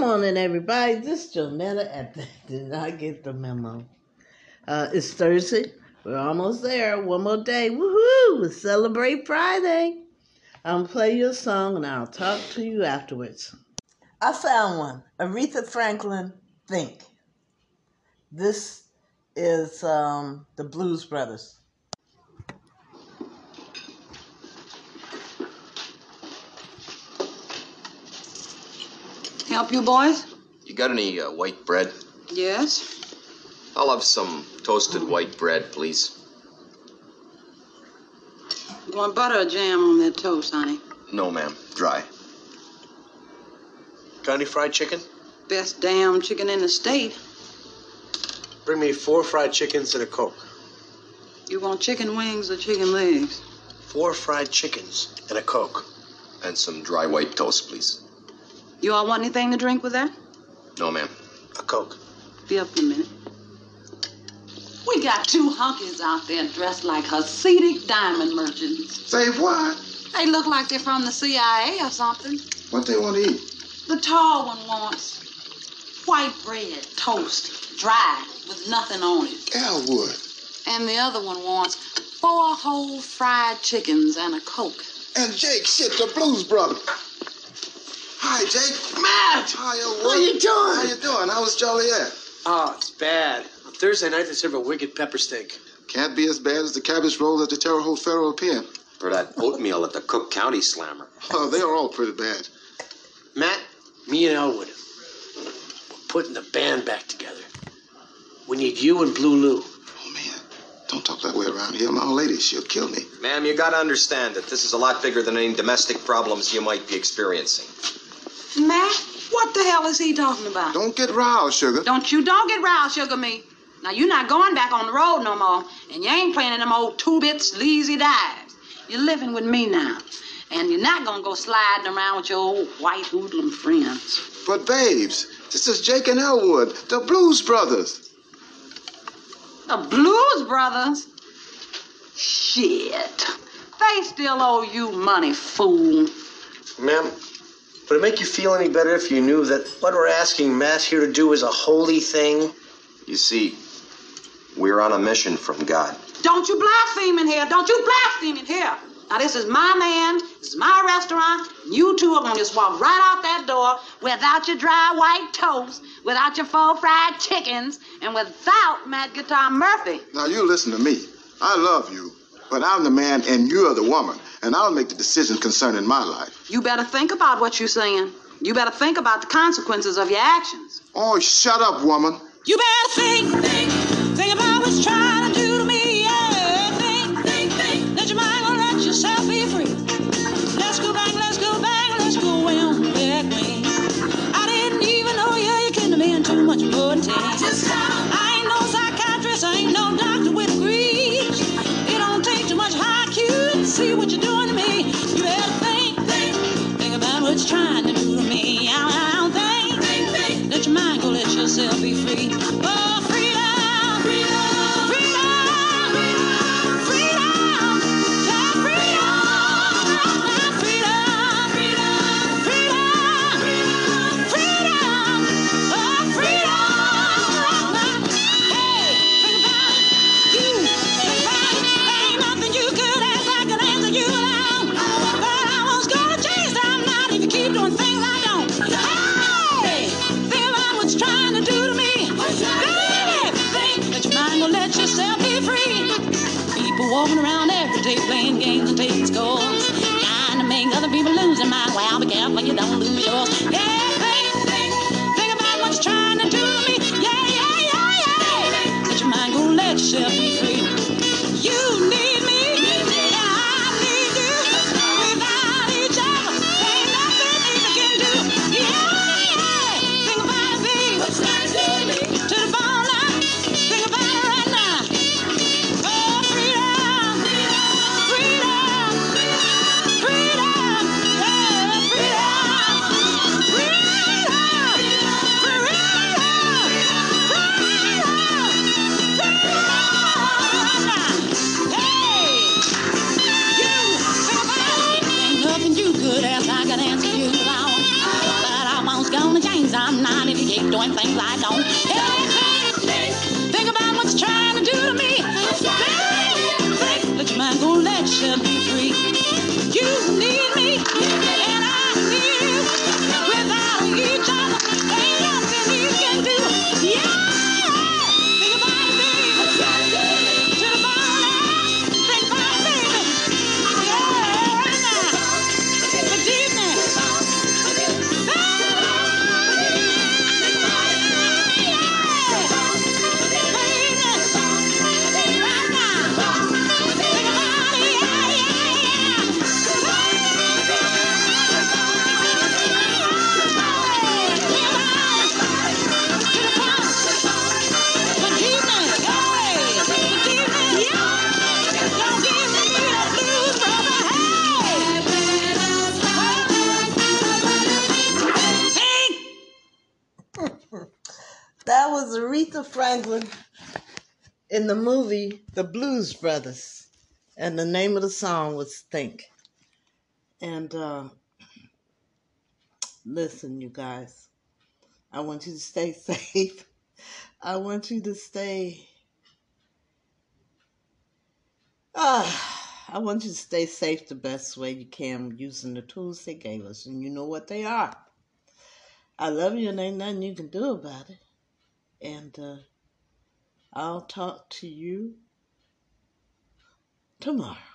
Good morning, everybody. This is Jonetta the Did Not Get the Memo. Uh, it's Thursday. We're almost there. One more day. Woohoo! We Celebrate Friday. I'm play you a song and I'll talk to you afterwards. I found one. Aretha Franklin, Think. This is um, the Blues Brothers. Help you, boys? You got any uh, white bread? Yes. I'll have some toasted white bread, please. You want butter or jam on that toast, honey? No, ma'am. Dry. Got any fried chicken? Best damn chicken in the state. Bring me four fried chickens and a Coke. You want chicken wings or chicken legs? Four fried chickens and a Coke. And some dry white toast, please. You all want anything to drink with that? No, ma'am. A Coke. Be up in a minute. We got two hunkies out there dressed like Hasidic diamond merchants. Say what? They look like they're from the CIA or something. What they want to eat? The tall one wants white bread, toast, dry, with nothing on it. Elwood. And the other one wants four whole fried chickens and a Coke. And Jake, shit, the Blues Brothers. Hi, Jake. Matt! Hi, Elwood. What are you doing? How you doing? How was Joliet? Oh, it's bad. On Thursday night, they serve a wicked pepper steak. Can't be as bad as the cabbage roll at the Terre Haute Federal Pen. Or that oatmeal at the Cook County Slammer. Oh, they are all pretty bad. Matt, me and Elwood, we're putting the band back together. We need you and Blue Lou. Oh, man. Don't talk that way around here. My old lady, she'll kill me. Ma'am, you gotta understand that this is a lot bigger than any domestic problems you might be experiencing. Matt, what the hell is he talking about? Don't get riled, sugar. Don't you don't get riled, sugar me. Now you're not going back on the road no more, and you ain't playing in them old two-bit sleazy dives. You're living with me now, and you're not gonna go sliding around with your old white hoodlum friends. But, babes, this is Jake and Elwood, the Blues Brothers. The Blues Brothers? Shit. They still owe you money, fool. Ma'am, would it make you feel any better if you knew that what we're asking Matt here to do is a holy thing? You see, we're on a mission from God. Don't you blaspheme in here. Don't you blaspheme in here. Now, this is my man. This is my restaurant. You two are going to just walk right out that door without your dry white toast, without your four fried chickens, and without Matt Guitar Murphy. Now, you listen to me. I love you, but I'm the man and you're the woman, and I'll make the decisions concerning my life. You better think about what you're saying. You better think about the consequences of your actions. Oh, shut up, woman. You better think, think, think about what's trying to do I don't. Hey, feel what's trying to do to me. Baby, think that your mind will let yourself be free. People walking around every day playing games and taking scores. Trying to make other people lose their mind. Well, be careful you don't lose yours. I'm 98 doing things I don't. Was Aretha Franklin in the movie The Blues Brothers. And the name of the song was Think. And uh, listen, you guys, I want you to stay safe. I want you to stay. Ah, I want you to stay safe the best way you can using the tools they gave us. And you know what they are. I love you and ain't nothing you can do about it. And uh, I'll talk to you tomorrow.